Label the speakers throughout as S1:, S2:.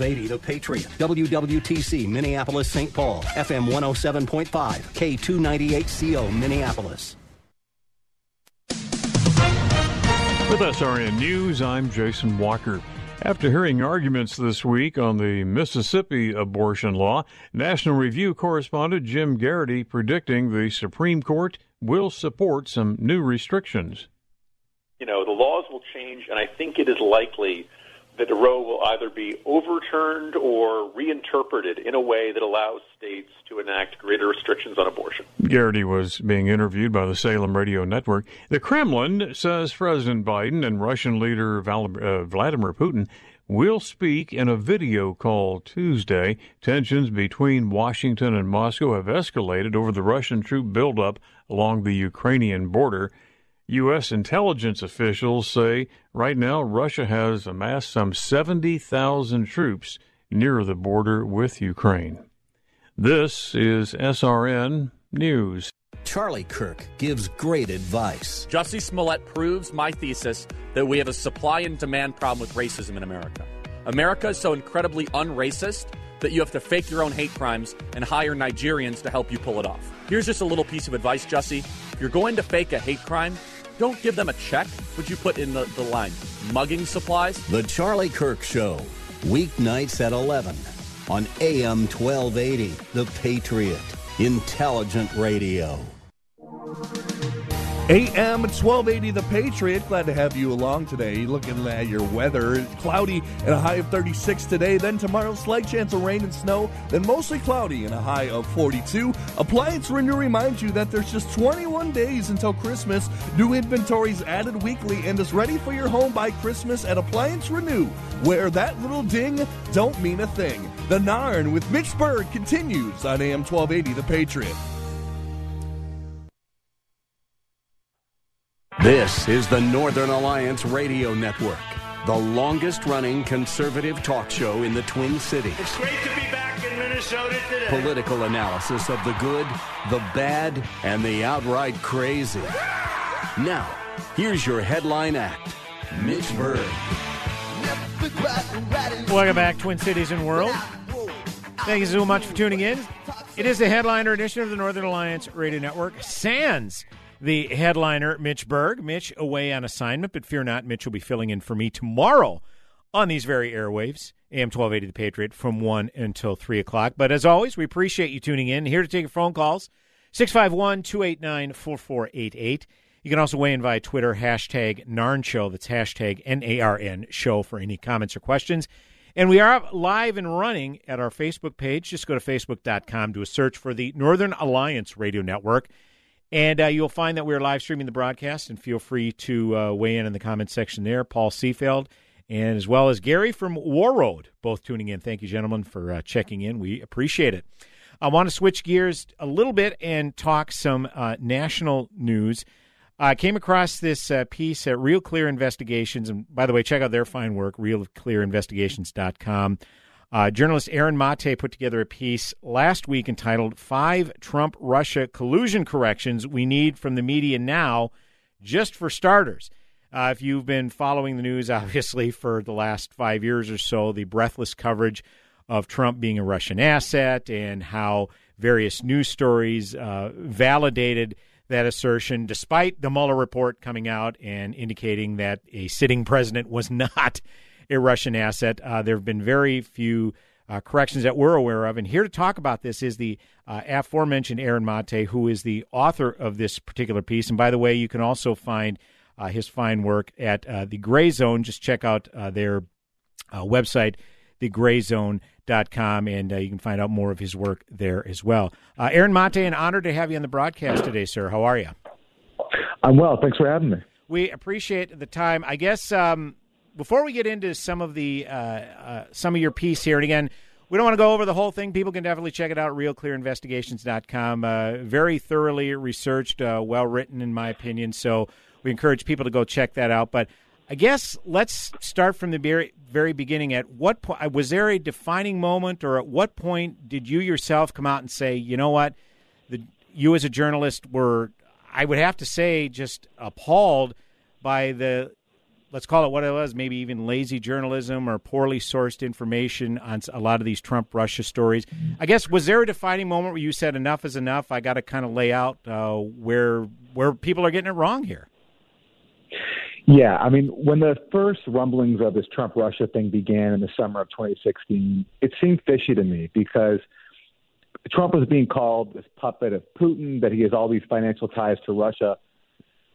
S1: 80 The Patriot, WWTC, Minneapolis, St. Paul, FM 107.5, K298CO, Minneapolis.
S2: With SRN News, I'm Jason Walker. After hearing arguments this week on the Mississippi abortion law, National Review correspondent Jim Geraghty predicting the Supreme Court will support some new restrictions.
S3: You know, the laws will change, and I think it is likely that Roe will either be overturned or reinterpreted in a way that allows states to enact greater restrictions on abortion.
S2: Geraghty was being interviewed by the Salem Radio Network. The Kremlin says President Biden and Russian leader uh, Vladimir Putin will speak in a video call Tuesday. Tensions between Washington and Moscow have escalated over the Russian troop buildup along the Ukrainian border. U.S. intelligence officials say right now Russia has amassed some 70,000 troops near the border with Ukraine. This is SRN News.
S1: Charlie Kirk gives great advice.
S4: Jussie Smollett proves my thesis that we have a supply and demand problem with racism in America. America is so incredibly unracist that you have to fake your own hate crimes and hire Nigerians to help you pull it off. Here's just a little piece of advice, Jussie. If you're going to fake a hate crime, don't give them a check. Would you put in the, the line? Mugging supplies?
S1: The Charlie Kirk Show, weeknights at 11 on AM 1280, The Patriot, Intelligent Radio.
S5: AM 1280 The Patriot. Glad to have you along today. Looking at your weather. Cloudy and a high of 36 today. Then tomorrow, slight chance of rain and snow. Then mostly cloudy and a high of 42. Appliance Renew reminds you that there's just 21 days until Christmas. New inventories added weekly and is ready for your home by Christmas at Appliance Renew, where that little ding don't mean a thing. The Narn with Mitch Berg continues on AM 1280 The Patriot.
S1: This is the Northern Alliance Radio Network, the longest running conservative talk show in the Twin Cities.
S6: It's great to be back in Minnesota today.
S1: Political analysis of the good, the bad, and the outright crazy. Now, here's your headline act Mitch Berg.
S7: Welcome back, Twin Cities and World. Thank you so much for tuning in. It is the headliner edition of the Northern Alliance Radio Network. Sands the headliner, Mitch Berg. Mitch away on assignment, but fear not, Mitch will be filling in for me tomorrow on these very airwaves, AM 1280 The Patriot, from 1 until 3 o'clock. But as always, we appreciate you tuning in. Here to take your phone calls, 651 289 4488. You can also weigh in via Twitter, hashtag NARN Show. That's hashtag N A R N Show for any comments or questions. And we are live and running at our Facebook page. Just go to facebook.com, do a search for the Northern Alliance Radio Network. And uh, you'll find that we're live streaming the broadcast, and feel free to uh, weigh in in the comments section there. Paul Seafeld, and as well as Gary from Warroad, both tuning in. Thank you, gentlemen, for uh, checking in. We appreciate it. I want to switch gears a little bit and talk some uh, national news. I came across this uh, piece at Real Clear Investigations, and by the way, check out their fine work, realclearinvestigations.com. Uh, journalist Aaron Mate put together a piece last week entitled Five Trump Russia Collusion Corrections We Need from the Media Now, just for starters. Uh, if you've been following the news, obviously, for the last five years or so, the breathless coverage of Trump being a Russian asset and how various news stories uh, validated that assertion, despite the Mueller report coming out and indicating that a sitting president was not a Russian asset. Uh, there have been very few uh, corrections that we're aware of. And here to talk about this is the uh, aforementioned Aaron Mate, who is the author of this particular piece. And by the way, you can also find uh, his fine work at uh, the Gray Zone. Just check out uh, their website, thegrayzone.com, and you can find out more of his work there as well. Aaron Mate, an honor to have you on the broadcast today, sir. How are you?
S8: I'm well. Thanks for having me.
S7: We appreciate the time. I guess um, before we get into some of the uh, uh, some of your piece here, and again, we don't want to go over the whole thing. People can definitely check it out. RealClearInvestigations.com. Uh, very thoroughly researched, uh, well written, in my opinion. So we encourage people to go check that out. But I guess let's start from the very, very beginning. At what point uh, was there a defining moment, or at what point did you yourself come out and say, you know what, the, you as a journalist were, I would have to say, just appalled by the let's call it what it was, maybe even lazy journalism or poorly sourced information on a lot of these Trump Russia stories. I guess was there a defining moment where you said enough is enough? I got to kind of lay out uh, where where people are getting it wrong here.
S8: Yeah, I mean, when the first rumblings of this Trump Russia thing began in the summer of 2016, it seemed fishy to me because Trump was being called this puppet of Putin, that he has all these financial ties to Russia.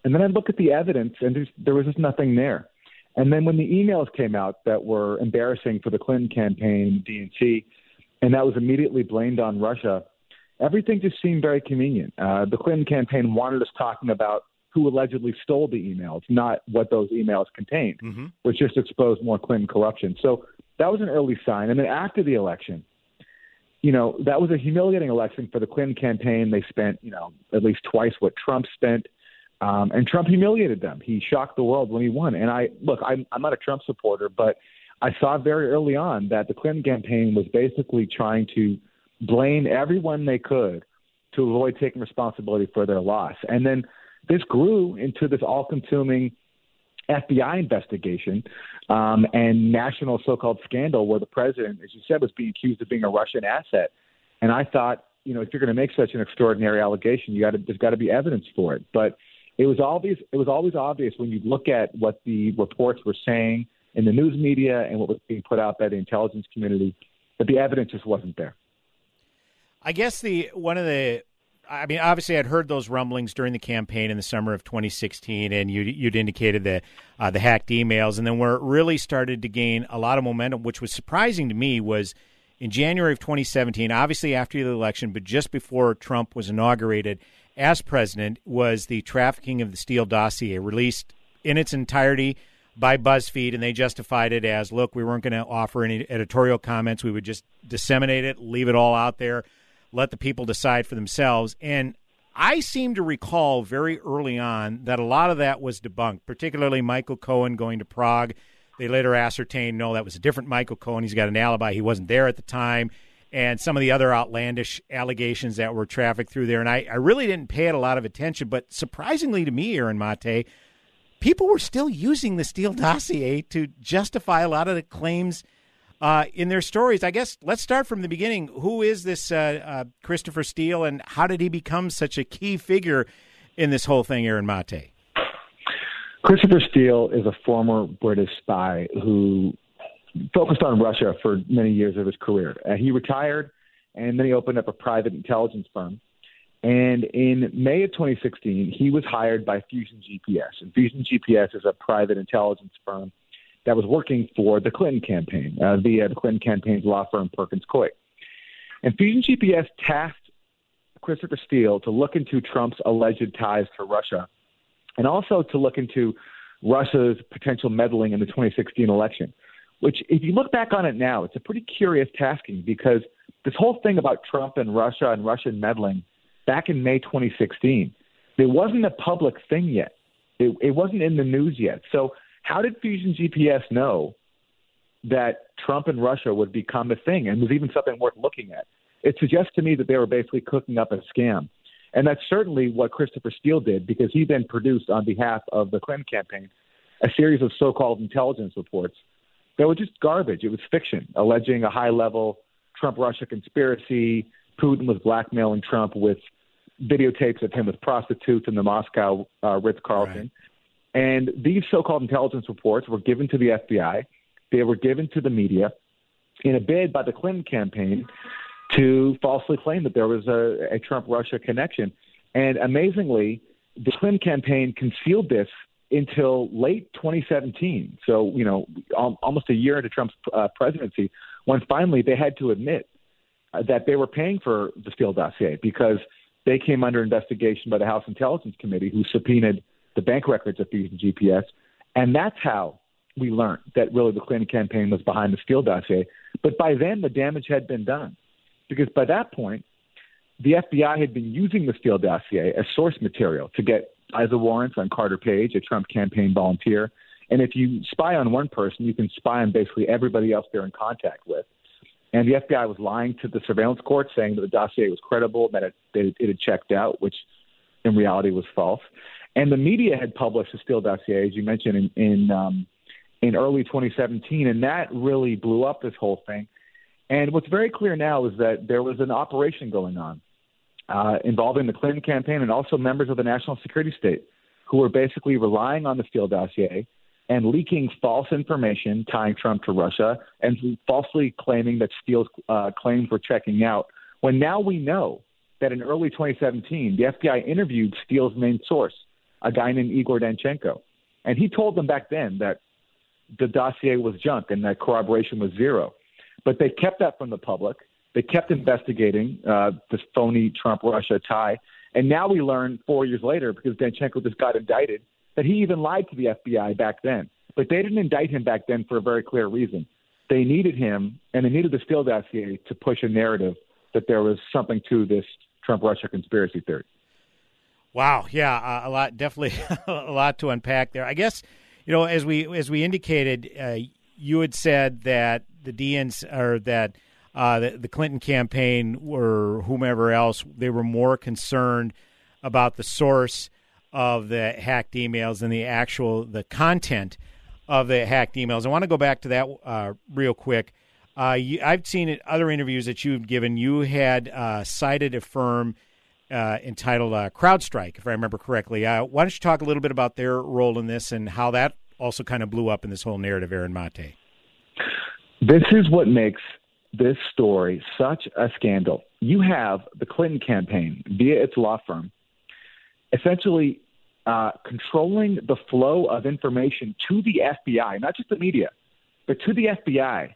S8: And then I look at the evidence, and there was just nothing there. And then when the emails came out that were embarrassing for the Clinton campaign, DNC, and that was immediately blamed on Russia, everything just seemed very convenient. Uh, the Clinton campaign wanted us talking about who allegedly stole the emails, not what those emails contained, mm-hmm. which just exposed more Clinton corruption. So that was an early sign. And then after the election, you know, that was a humiliating election for the Clinton campaign. They spent, you know, at least twice what Trump spent. Um, and Trump humiliated them. He shocked the world when he won. And I look, I'm, I'm not a Trump supporter, but I saw very early on that the Clinton campaign was basically trying to blame everyone they could to avoid taking responsibility for their loss. And then this grew into this all-consuming FBI investigation um, and national so-called scandal where the president, as you said, was being accused of being a Russian asset. And I thought, you know, if you're going to make such an extraordinary allegation, you got to there's got to be evidence for it. But it was obvious. It was always obvious when you look at what the reports were saying in the news media and what was being put out by the intelligence community that the evidence just wasn't there.
S7: I guess the one of the I mean, obviously, I'd heard those rumblings during the campaign in the summer of 2016, and you, you'd indicated the uh, the hacked emails, and then where it really started to gain a lot of momentum, which was surprising to me, was in January of 2017. Obviously, after the election, but just before Trump was inaugurated as president, was the trafficking of the Steele dossier released in its entirety by BuzzFeed, and they justified it as, "Look, we weren't going to offer any editorial comments; we would just disseminate it, leave it all out there." let the people decide for themselves. And I seem to recall very early on that a lot of that was debunked, particularly Michael Cohen going to Prague. They later ascertained no, that was a different Michael Cohen. He's got an alibi. He wasn't there at the time. And some of the other outlandish allegations that were trafficked through there. And I, I really didn't pay it a lot of attention. But surprisingly to me, Aaron Mate, people were still using the Steele dossier to justify a lot of the claims uh, in their stories. I guess let's start from the beginning. Who is this uh, uh, Christopher Steele, and how did he become such a key figure in this whole thing, Aaron Mate?
S8: Christopher Steele is a former British spy who focused on Russia for many years of his career. Uh, he retired, and then he opened up a private intelligence firm. And in May of 2016, he was hired by Fusion GPS. And Fusion GPS is a private intelligence firm that was working for the Clinton campaign uh, via the Clinton campaign's law firm Perkins Coie. And Fusion GPS tasked Christopher Steele to look into Trump's alleged ties to Russia and also to look into Russia's potential meddling in the 2016 election. Which, if you look back on it now, it's a pretty curious tasking because this whole thing about Trump and Russia and Russian meddling back in May 2016, it wasn't a public thing yet. It, it wasn't in the news yet. So how did Fusion GPS know that Trump and Russia would become a thing and was even something worth looking at? It suggests to me that they were basically cooking up a scam. And that's certainly what Christopher Steele did because he then produced, on behalf of the Clinton campaign, a series of so called intelligence reports that were just garbage. It was fiction, alleging a high level Trump Russia conspiracy. Putin was blackmailing Trump with videotapes of him with prostitutes in the Moscow uh, Ritz Carlton. Right. And these so called intelligence reports were given to the FBI, they were given to the media in a bid by the Clinton campaign to falsely claim that there was a, a Trump Russia connection. And amazingly, the Clinton campaign concealed this until late 2017. So, you know, almost a year into Trump's uh, presidency, when finally they had to admit uh, that they were paying for the Steele dossier because they came under investigation by the House Intelligence Committee, who subpoenaed the bank records of Fusion GPS. And that's how we learned that really the Clinton campaign was behind the Steele dossier. But by then, the damage had been done. Because by that point, the FBI had been using the Steele dossier as source material to get FISA warrants on Carter Page, a Trump campaign volunteer. And if you spy on one person, you can spy on basically everybody else they're in contact with. And the FBI was lying to the surveillance court, saying that the dossier was credible, that it, it had checked out, which in reality was false. And the media had published the Steele dossier, as you mentioned, in in, um, in early 2017, and that really blew up this whole thing. And what's very clear now is that there was an operation going on uh, involving the Clinton campaign and also members of the national security state who were basically relying on the Steele dossier and leaking false information tying Trump to Russia and falsely claiming that Steele's uh, claims were checking out. When now we know that in early 2017, the FBI interviewed Steele's main source, a guy named Igor Danchenko, and he told them back then that the dossier was junk and that corroboration was zero. But they kept that from the public. They kept investigating uh, this phony Trump Russia tie. And now we learn four years later, because Danchenko just got indicted, that he even lied to the FBI back then. But they didn't indict him back then for a very clear reason. They needed him, and they needed the Steele dossier to push a narrative that there was something to this Trump Russia conspiracy theory.
S7: Wow, yeah, uh, a lot, definitely a lot to unpack there. I guess, you know, as we as we indicated, uh, you had said that the DNC or that uh, the, the, Clinton campaign or whomever else, they were more concerned about the source of the hacked emails than the actual the content of the hacked emails. I want to go back to that uh, real quick. Uh, you, I've seen it, other interviews that you've given. You had uh, cited a firm uh, entitled uh, CrowdStrike, if I remember correctly. why don't you talk a little bit about their role in this and how that also kind of blew up in this whole narrative, Aaron Mate?
S8: This is what makes this story such a scandal. You have the Clinton campaign via its law firm essentially uh, controlling the flow of information to the FBI, not just the media, but to the FBI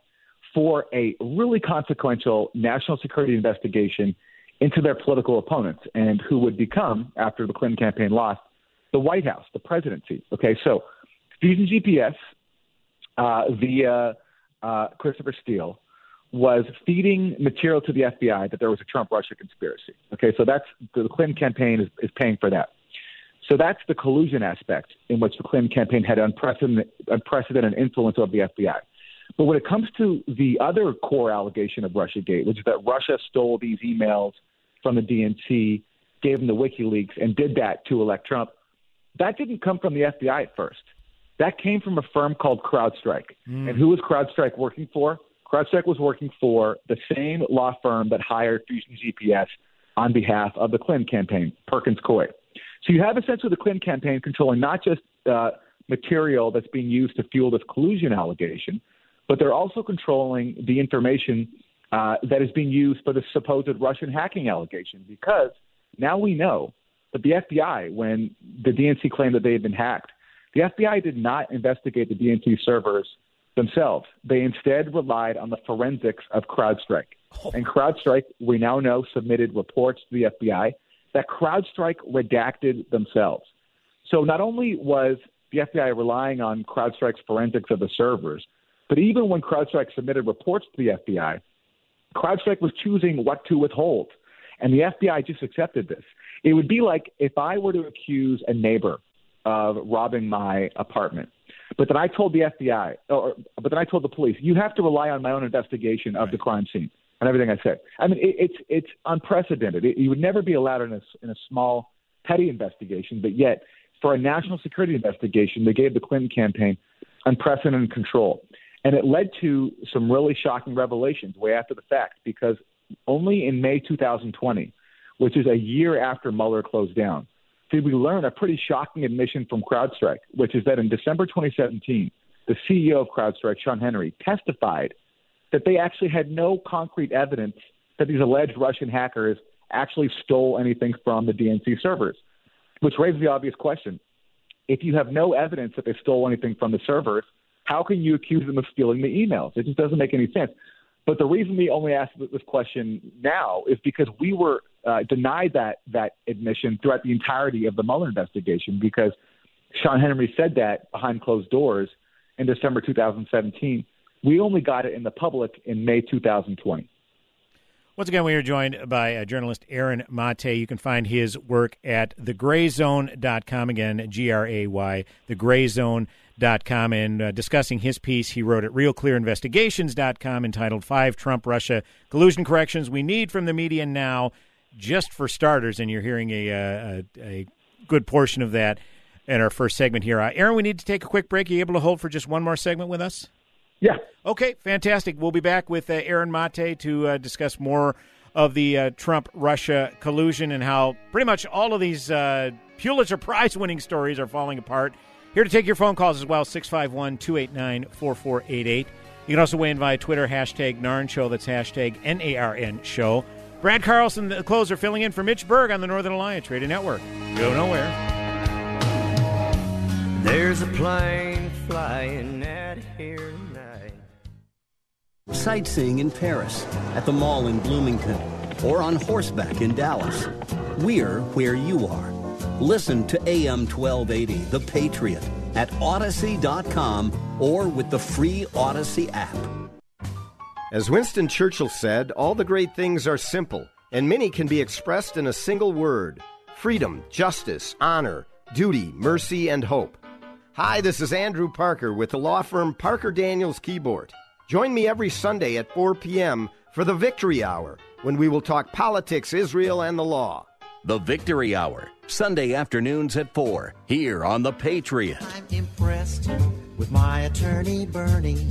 S8: for a really consequential national security investigation into their political opponents and who would become, after the Clinton campaign lost, the White House, the presidency. Okay, so Fusion GPS uh, via uh, Christopher Steele was feeding material to the FBI that there was a Trump Russia conspiracy. Okay, so that's the Clinton campaign is, is paying for that. So that's the collusion aspect in which the Clinton campaign had unprecedented, unprecedented influence over the FBI. But when it comes to the other core allegation of Russiagate, which is that Russia stole these emails from the DNC, gave them to WikiLeaks, and did that to elect Trump, that didn't come from the FBI at first. That came from a firm called CrowdStrike. Mm. And who was CrowdStrike working for? CrowdStrike was working for the same law firm that hired Fusion GPS on behalf of the Clinton campaign, Perkins Coie. So you have essentially the Clinton campaign controlling not just uh, material that's being used to fuel this collusion allegation, but they're also controlling the information uh, that is being used for the supposed Russian hacking allegation. Because now we know that the FBI, when the DNC claimed that they had been hacked, the FBI did not investigate the DNC servers themselves. They instead relied on the forensics of CrowdStrike. Oh. And CrowdStrike, we now know, submitted reports to the FBI that CrowdStrike redacted themselves. So not only was the FBI relying on CrowdStrike's forensics of the servers, but even when CrowdStrike submitted reports to the FBI, CrowdStrike was choosing what to withhold. And the FBI just accepted this. It would be like if I were to accuse a neighbor of robbing my apartment, but then I told the FBI, or but then I told the police, you have to rely on my own investigation of right. the crime scene and everything I said. I mean, it, it's it's unprecedented. It, you would never be allowed in a in a small petty investigation, but yet for a national security investigation, they gave the Clinton campaign unprecedented control, and it led to some really shocking revelations way after the fact. Because only in May 2020, which is a year after Mueller closed down, did we learn a pretty shocking admission from CrowdStrike, which is that in December 2017, the CEO of CrowdStrike, Shawn Henry, testified that they actually had no concrete evidence that these alleged Russian hackers actually stole anything from the DNC servers, which raises the obvious question. If you have no evidence that they stole anything from the servers, how can you accuse them of stealing the emails? It just doesn't make any sense. But the reason we only ask this question now is because we were uh, denied that that admission throughout the entirety of the Mueller investigation because Shawn Henry said that behind closed doors in December 2017. We only got it in the public in May 2020.
S7: Once again, we are joined by uh, journalist Aaron Mate. You can find his work at thegrayzone.com. Again, G R A Y, thegrayzone.com. And uh, discussing his piece, he wrote at realclearinvestigations.com entitled Five Trump Russia Collusion Corrections We Need from the Media Now, just for starters. And you're hearing a, uh, a, a good portion of that in our first segment here. Uh, Aaron, we need to take a quick break. Are you able to hold for just one more segment with us?
S8: Yeah.
S7: Okay, fantastic. We'll be back with uh, Aaron Mate to uh, discuss more of the uh, Trump Russia collusion and how pretty much all of these uh, Pulitzer Prize winning stories are falling apart. Here to take your phone calls as well 651 289 4488. You can also weigh in via Twitter, hashtag NARN Show. That's hashtag N A R N Show. Brad Carlson, the closer, filling in for Mitch Berg on the Northern Alliance Radio Network. Go nowhere.
S9: There's a plane flying out here tonight.
S1: Sightseeing in Paris, at the mall in Bloomington, or on horseback in Dallas. We're where you are. Listen to AM 1280, The Patriot, at Audacy.com or with the free Audacy app.
S10: As Winston Churchill said, all the great things are simple, and many can be expressed in a single word freedom, justice, honor, duty, mercy, and hope. Hi, this is Andrew Parker with the law firm Parker Daniels Kibort. Join me every Sunday at 4 p.m. for the Victory Hour when we will talk politics, Israel, and the law.
S1: The Victory Hour, Sunday afternoons at 4, here on The Patriot.
S9: I'm impressed with my attorney, Bernie.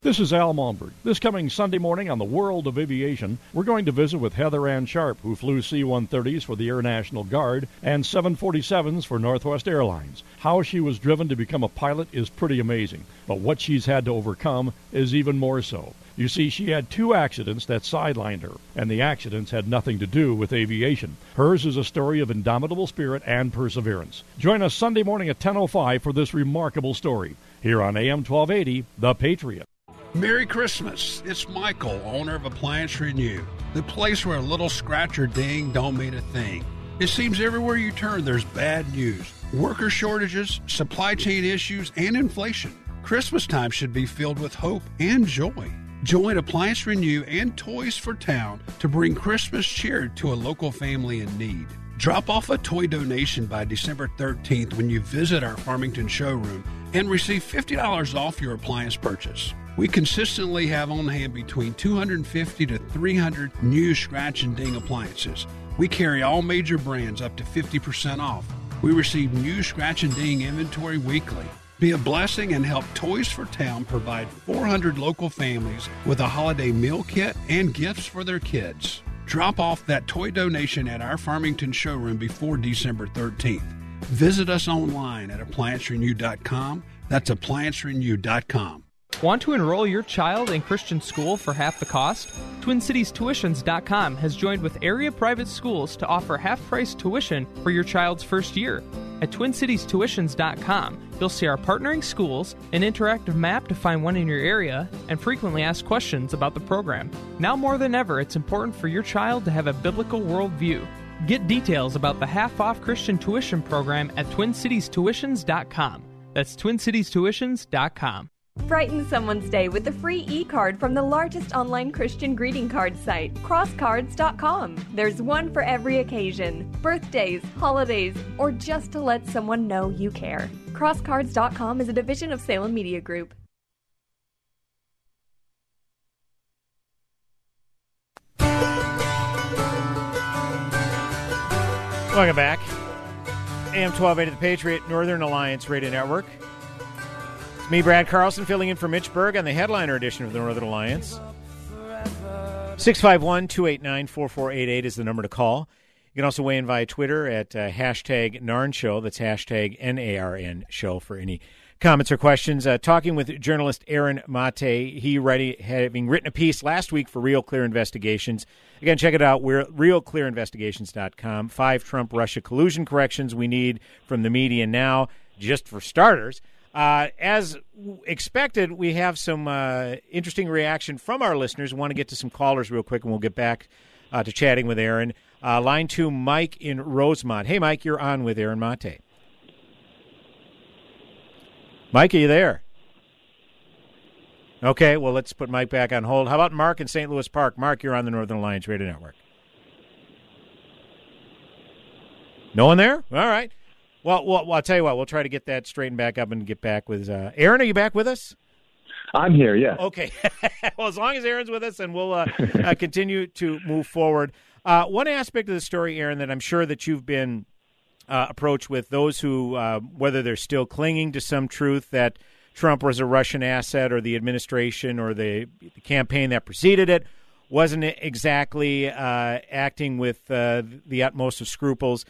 S11: This is Al Malmberg. This coming Sunday morning on the World of Aviation, we're going to visit with Heather Ann Sharp, who flew C 130s for the Air National Guard and 747s for Northwest Airlines. How she was driven to become a pilot is pretty amazing, but what she's had to overcome is even more so. You see, she had two accidents that sidelined her, and the accidents had nothing to do with aviation. Hers is a story of indomitable spirit and perseverance. Join us Sunday morning at 10.05 for this remarkable story, here on AM 1280, The Patriot.
S12: Merry Christmas. It's Michael, owner of Appliance Renew, the place where a little scratch or ding don't mean a thing. It seems everywhere you turn there's bad news. Worker shortages, supply chain issues, and inflation. Christmas time should be filled with hope and joy. Join Appliance Renew and Toys for Town to bring Christmas cheer to a local family in need. Drop off a toy donation by December 13th when you visit our Farmington showroom and receive $50 off your appliance purchase. We consistently have on hand between 250 to 300 new scratch and ding appliances. We carry all major brands up to 50% off. We receive new scratch and ding inventory weekly. Be a blessing and help Toys for Town provide 400 local families with a holiday meal kit and gifts for their kids. Drop off that toy donation at our Farmington showroom before December 13th. Visit us online at appliancerenew.com. That's appliancerenew.com.
S13: Want to enroll your child in Christian school for half the cost? TwinCitiesTuitions.com has joined with area private schools to offer half price tuition for your child's first year. At TwinCitiesTuitions.com, you'll see our partnering schools, an interactive map to find one in your area, and frequently asked questions about the program. Now more than ever, it's important for your child to have a biblical worldview. Get details about the half off Christian tuition program at TwinCitiesTuitions.com. That's TwinCitiesTuitions.com.
S14: Brighten someone's day with a free e card from the largest online Christian greeting card site, crosscards.com. There's one for every occasion birthdays, holidays, or just to let someone know you care. Crosscards.com is a division of Salem Media Group.
S7: Welcome back. AM 1280 The Patriot, Northern Alliance Radio Network. It's me, Brad Carlson, filling in for Mitch Berg on the headliner edition of the Northern Alliance. 651 289 4488 is the number to call. You can also weigh in via Twitter at uh, hashtag NARN Show. That's hashtag N A R N Show for any comments or questions. Uh, talking with journalist Aaron Mate. He ready, having written a piece last week for Real Clear Investigations. Again, check it out. We're realclearinvestigations.com. Five Trump Russia collusion corrections we need from the media now, just for starters. Uh, as expected, we have some uh, interesting reaction from our listeners. We want to get to some callers real quick, and we'll get back uh, to chatting with Aaron. Uh, line two, Mike in Rosemount. Hey, Mike, you're on with Aaron Mate. Mike, are you there? Okay, well, let's put Mike back on hold. How about Mark in St. Louis Park? Mark, you're on the Northern Alliance Radio Network. No one there? All right. Well, well, I'll tell you what. We'll try to get that straightened back up and get back with uh, Aaron. Are you back with us?
S8: I'm here. Yeah.
S7: Okay. well, as long as Aaron's with us, and we'll uh, uh, continue to move forward. Uh, one aspect of the story, Aaron, that I'm sure that you've been uh, approached with those who, uh, whether they're still clinging to some truth that Trump was a Russian asset, or the administration or the, the campaign that preceded it wasn't exactly uh, acting with the utmost of scruples.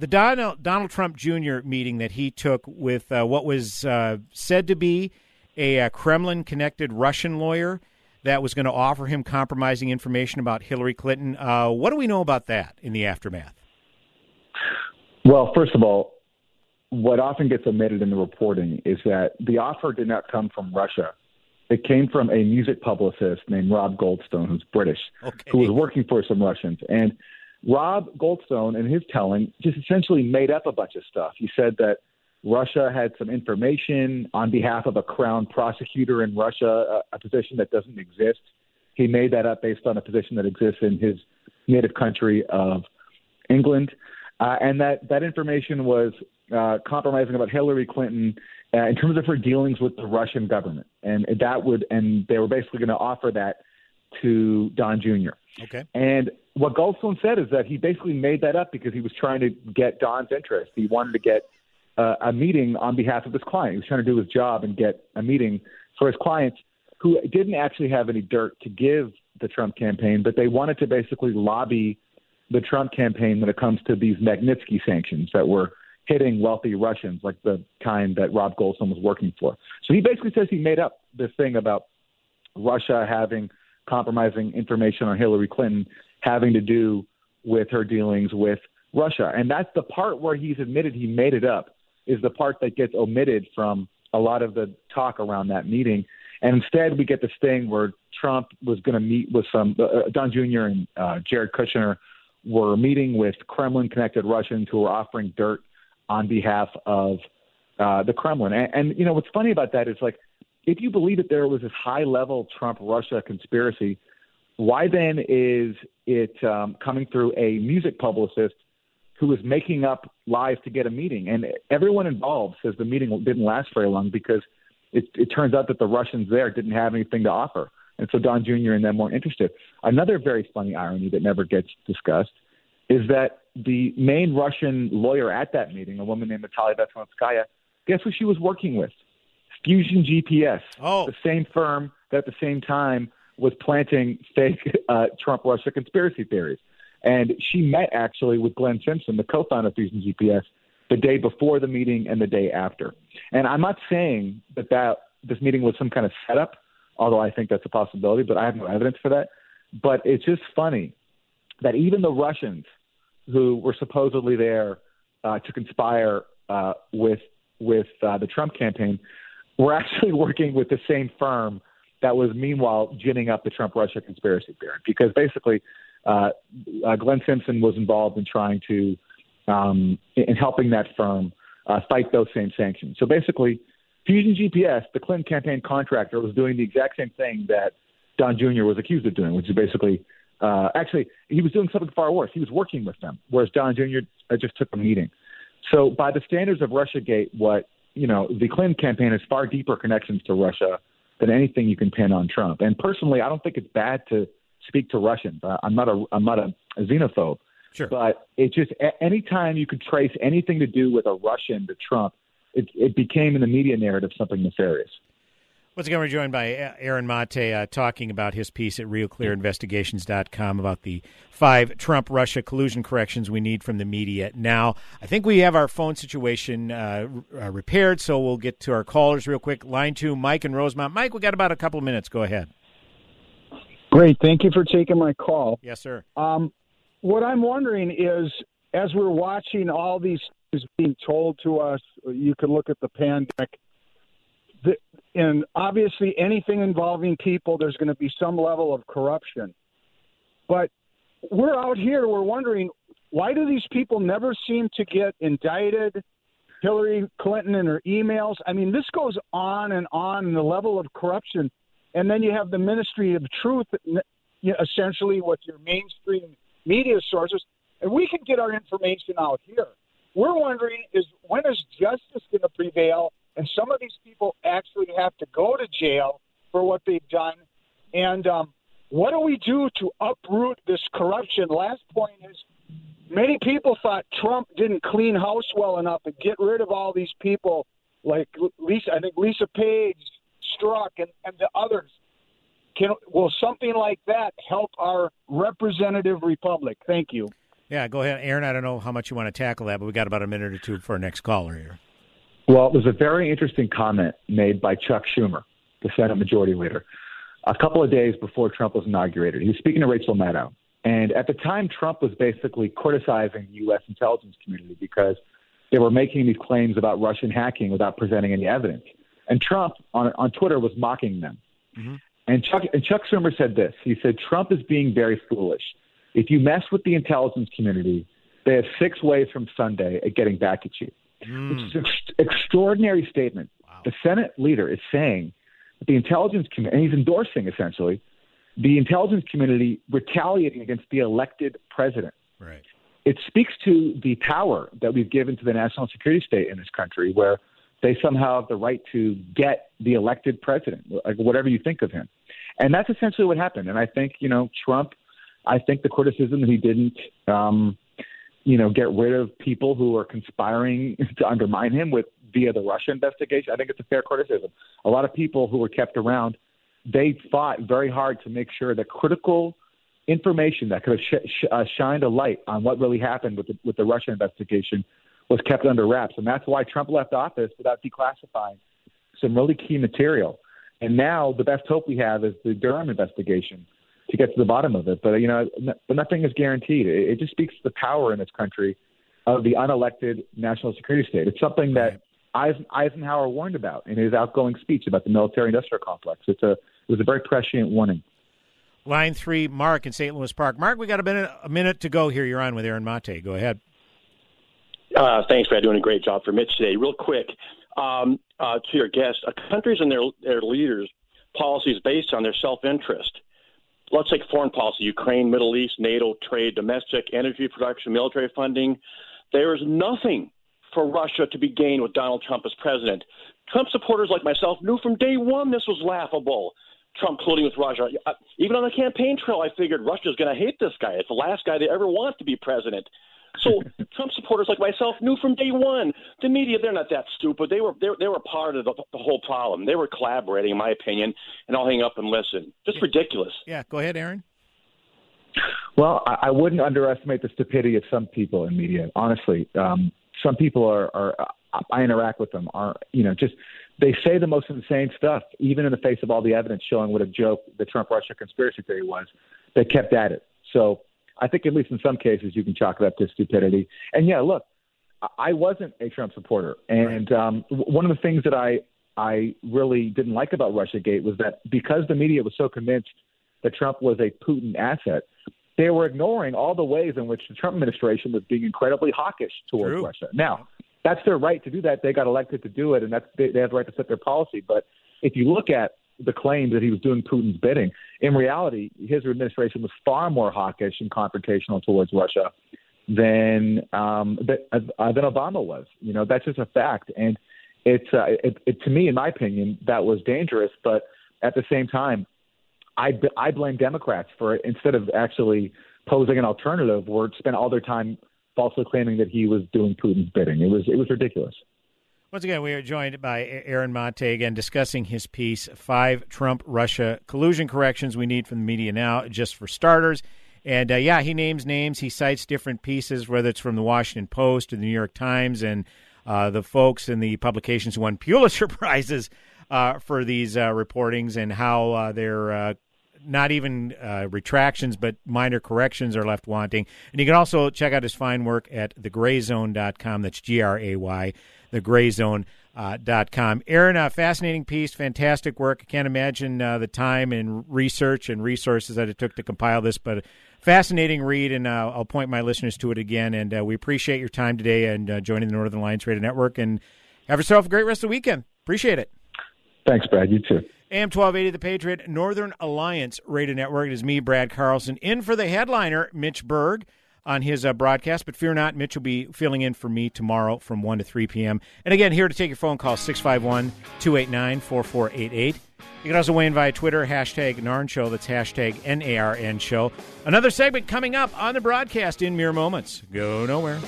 S7: The Donald, Donald Trump Jr. meeting that he took with uh, what was uh, said to be a, uh, a Kremlin connected Russian lawyer that was going to offer him compromising information about Hillary Clinton. Uh, what do we know about that in the aftermath?
S8: Well, first of all, what often gets omitted in the reporting is that the offer did not come from Russia. It came from a music publicist named Rob Goldstone, who's British, okay. who was working for some Russians. And Rob Goldstone, in his telling, just essentially made up a bunch of stuff. He said that Russia had some information on behalf of a crown prosecutor in Russia, a, a position that doesn't exist. He made that up based on a position that exists in his native country of England. Uh, and that, that information was uh, compromising about Hillary Clinton uh, in terms of her dealings with the Russian government. And that would, and they were basically going to offer that to Don Jr.
S7: Okay.
S8: And what Goldstone said is that he basically made that up because he was trying to get Don's interest. He wanted to get uh, a meeting on behalf of his client. He was trying to do his job and get a meeting for his clients who didn't actually have any dirt to give the Trump campaign, but they wanted to basically lobby the Trump campaign when it comes to these Magnitsky sanctions that were hitting wealthy Russians, like the kind that Rob Goldstone was working for. So he basically says he made up this thing about Russia having compromising information on Hillary Clinton having to do with her dealings with Russia. And that's the part where he's admitted he made it up is the part that gets omitted from a lot of the talk around that meeting. And instead, we get this thing where Trump was going to meet with some, uh, uh Don Jr. and uh, Jared Kushner were meeting with Kremlin connected Russians who were offering dirt on behalf of uh, the Kremlin. And, and, you know, what's funny about that is like, if you believe that there was this high level Trump Russia conspiracy, why then is it um, coming through a music publicist who was making up lies to get a meeting. And everyone involved says the meeting didn't last very long because it, it turns out that the Russians there didn't have anything to offer. And so Don Jr. and them weren't interested. Another very funny irony that never gets discussed is that the main Russian lawyer at that meeting, a woman named Natalia Veselnitskaya, guess who she was working with? Fusion GPS,
S7: oh.
S8: the same firm that at the same time was planting fake uh, Trump Russia conspiracy theories. And she met actually with Glenn Simpson, the co-founder of Fusion GPS, the day before the meeting and the day after. And I'm not saying that that this meeting was some kind of setup, although I think that's a possibility, but I have no evidence for that. But it's just funny that even the Russians who were supposedly there uh, to conspire uh, with with uh, the Trump campaign were actually working with the same firm that was meanwhile ginning up the Trump Russia conspiracy theory. Because basically, uh, uh, Glenn Simpson was involved in trying to um, in helping that firm uh, fight those same sanctions. So basically, Fusion GPS, the Clinton campaign contractor, was doing the exact same thing that Don Jr. was accused of doing, which is basically uh, actually he was doing something far worse. He was working with them, whereas Don Jr. Uh, just took a meeting. So by the standards of RussiaGate, what you know, the Clinton campaign has far deeper connections to Russia than anything you can pin on Trump. And personally, I don't think it's bad to speak to Russians. Uh, I'm not a I'm not a, a xenophobe.
S7: Sure.
S8: But it just anytime you could trace anything to do with a Russian to Trump, it, it became in the media narrative something nefarious.
S7: Once again, we're joined by Aaron Mate uh, talking about his piece at RealClearInvestigations.com about the five Trump Russia collusion corrections we need from the media. Now, I think we have our phone situation uh, uh, repaired, so we'll get to our callers real quick. Line two, Mike and Rosemount. Mike, we got about a couple of minutes. Go ahead.
S15: Great. Thank you for taking my call.
S7: Yes, sir.
S15: Um, what I'm wondering is, as we're watching all these things being told to us, you can look at the pandemic, the, and obviously anything involving people, there's going to be some level of corruption. But we're out here, we're wondering why do these people never seem to get indicted? Hillary Clinton and her emails. I mean, this goes on and on, the level of corruption. And then you have the Ministry of Truth, essentially with your mainstream media sources, and we can get our information out here. We're wondering is when is justice going to prevail, and some of these people actually have to go to jail for what they've done, and um, what do we do to uproot this corruption? Last point is many people thought Trump didn't clean house well enough and get rid of all these people like Lisa. I think Lisa Page, Strzok, and, and the others. Can will something like that help our representative republic? Thank you.
S7: Yeah, go ahead, Aaron. I don't know how much you want to tackle that, but we got about a minute or two for our next caller here.
S8: Well, there's a very interesting comment made by Chuck Schumer, the Senate Majority Leader, a couple of days before Trump was inaugurated. He was speaking to Rachel Maddow, and at the time, Trump was basically criticizing the U.S. intelligence community because they were making these claims about Russian hacking without presenting any evidence. And Trump on on Twitter was mocking them. Mm-hmm. And Chuck and Chuck Schumer said this. He said Trump is being very foolish. If you mess with the intelligence community, they have six ways from Sunday at getting back at you. Mm. Which is an extraordinary statement. Wow. The Senate leader is saying that the intelligence community, and he's endorsing essentially the intelligence community retaliating against the elected president.
S7: Right.
S8: It speaks to the power that we've given to the national security state in this country, where they somehow have the right to get the elected president, like whatever you think of him. And that's essentially what happened. And I think, you know, Trump, I think the criticism that he didn't, um, you know, get rid of people who are conspiring to undermine him with via the Russia investigation, I think it's a fair criticism. A lot of people who were kept around they fought very hard to make sure that critical information that could have sh- sh- uh, shined a light on what really happened with the, with the Russia investigation was kept under wraps, and that's why Trump left office without declassifying some really key material. And now the best hope we have is the Durham investigation to get to the bottom of it. But you know, but nothing is guaranteed. It, it just speaks to the power in this country of the unelected national security state. It's something that Eisenhower warned about in his outgoing speech about the military-industrial complex. It's a it was a very prescient warning.
S7: Line three, Mark in St. Louis Park. Mark, we got a minute a minute to go here. You're on with Aaron Mate. Go ahead.
S16: Uh, thanks, Brad. Doing a great job for Mitch today. Real quick, um, uh, to your guest, uh, countries and their their leaders' policies based on their self-interest. Let's take foreign policy: Ukraine, Middle East, NATO, trade, domestic energy production, military funding. There is nothing for Russia to be gained with Donald Trump as president. Trump supporters like myself knew from day one this was laughable. Trump colluding with Russia. Uh, even on the campaign trail, I figured Russia's going to hate this guy. It's the last guy they ever want to be president. So Trump supporters like myself knew from day one. The media, they're not that stupid. They were they, they were part of the, the whole problem. They were collaborating, in my opinion. And I'll hang up and listen. Just ridiculous.
S7: Yeah, go ahead, Aaron.
S8: Well, I, I wouldn't underestimate the stupidity of some people in media. Honestly, um, some people are, are I interact with them are you know just they say the most insane stuff even in the face of all the evidence showing what a joke the Trump Russia conspiracy theory was. They kept at it. So I think at least in some cases you can chalk it up to stupidity. And yeah, look, I wasn't a Trump supporter, and um, one of the things that I I really didn't like about RussiaGate was that because the media was so convinced that Trump was a Putin asset, they were ignoring all the ways in which the Trump administration was being incredibly hawkish towards
S7: True.
S8: Russia. Now, that's their right to do that. They got elected to do it, and that's they, they have the right to set their policy. But if you look at the claim that he was doing Putin's bidding, in reality, his administration was far more hawkish and confrontational towards Russia than um, uh, than Obama was. You know, that's just a fact, and it's uh, it, it, to me, in my opinion, that was dangerous. But at the same time, I, I blame Democrats for it instead of actually posing an alternative or spend all their time falsely claiming that he was doing Putin's bidding. It was it was ridiculous.
S7: Once again, we are joined by Aaron Mate again discussing his piece, Five Trump Russia Collusion Corrections We Need from the Media Now, just for starters. And uh, yeah, he names names. He cites different pieces, whether it's from the Washington Post or the New York Times, and uh, the folks in the publications who won Pulitzer Prizes uh, for these uh, reportings and how uh, they're uh, not even uh, retractions, but minor corrections are left wanting. And you can also check out his fine work at thegrayzone.com. That's G R A Y, thegrayzone.com. Uh, dot com. Aaron, uh, fascinating piece, fantastic work. I can't imagine uh, the time and research and resources that it took to compile this, but fascinating read, and uh, I'll point my listeners to it again. And uh, we appreciate your time today and uh, joining the Northern Alliance Radio Network. And have yourself a great rest of the weekend. Appreciate it.
S8: Thanks, Brad. You too.
S7: AM 1280, The Patriot, Northern Alliance Radio Network. It is me, Brad Carlson, in for the headliner, Mitch Berg on his uh, broadcast. But fear not, Mitch will be filling in for me tomorrow from 1 to 3 p.m. And again, here to take your phone call, 651 289 4488. You can also weigh in via Twitter, hashtag NARN Show. That's hashtag N-A-R-N Show. Another segment coming up on the broadcast in mere moments. Go nowhere.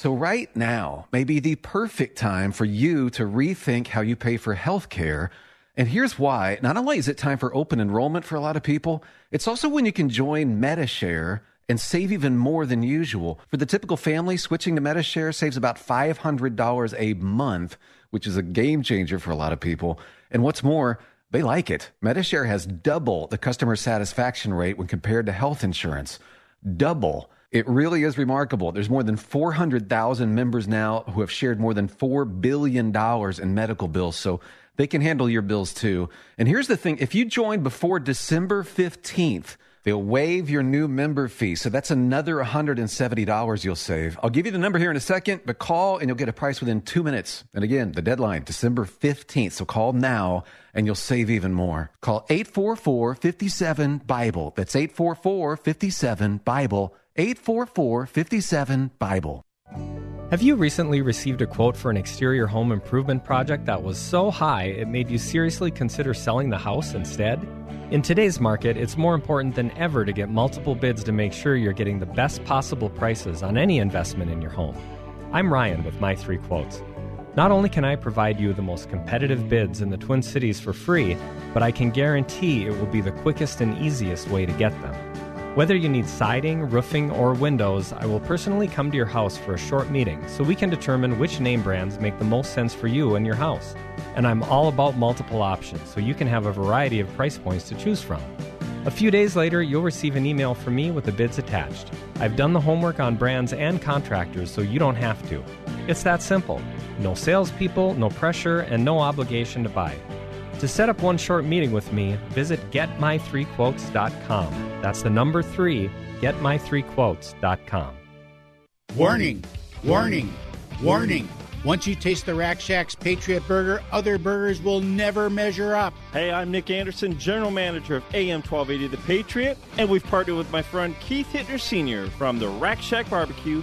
S17: So, right now may be the perfect time for you to rethink how you pay for healthcare. And here's why. Not only is it time for open enrollment for a lot of people, it's also when you can join Medi-Share and save even more than usual. For the typical family, switching to Medi-Share saves about $500 a month, which is a game changer for a lot of people. And what's more, they like it. Medi-Share has double the customer satisfaction rate when compared to health insurance. Double. It really is remarkable. There's more than 400,000 members now who have shared more than $4 billion in medical bills. So they can handle your bills too. And here's the thing if you join before December 15th, They'll waive your new member fee. So that's another $170 you'll save. I'll give you the number here in a second, but call and you'll get a price within two minutes. And again, the deadline, December 15th. So call now and you'll save even more. Call 844 57 Bible. That's 844 57 Bible. 844 57 Bible.
S18: Have you recently received a quote for an exterior home improvement project that was so high it made you seriously consider selling the house instead? In today's market, it's more important than ever to get multiple bids to make sure you're getting the best possible prices on any investment in your home. I'm Ryan with my three quotes. Not only can I provide you the most competitive bids in the Twin Cities for free, but I can guarantee it will be the quickest and easiest way to get them. Whether you need siding, roofing, or windows, I will personally come to your house for a short meeting so we can determine which name brands make the most sense for you and your house. And I'm all about multiple options so you can have a variety of price points to choose from. A few days later, you'll receive an email from me with the bids attached. I've done the homework on brands and contractors so you don't have to. It's that simple. No salespeople, no pressure, and no obligation to buy. To set up one short meeting with me, visit getmy3quotes.com. That's the number three, getmy3quotes.com.
S19: Warning, warning, warning. Once you taste the Rack Shack's Patriot Burger, other burgers will never measure up.
S4: Hey, I'm Nick Anderson, General Manager of AM 1280 The Patriot, and we've partnered with my friend Keith Hittner Sr. from the Rack Shack Barbecue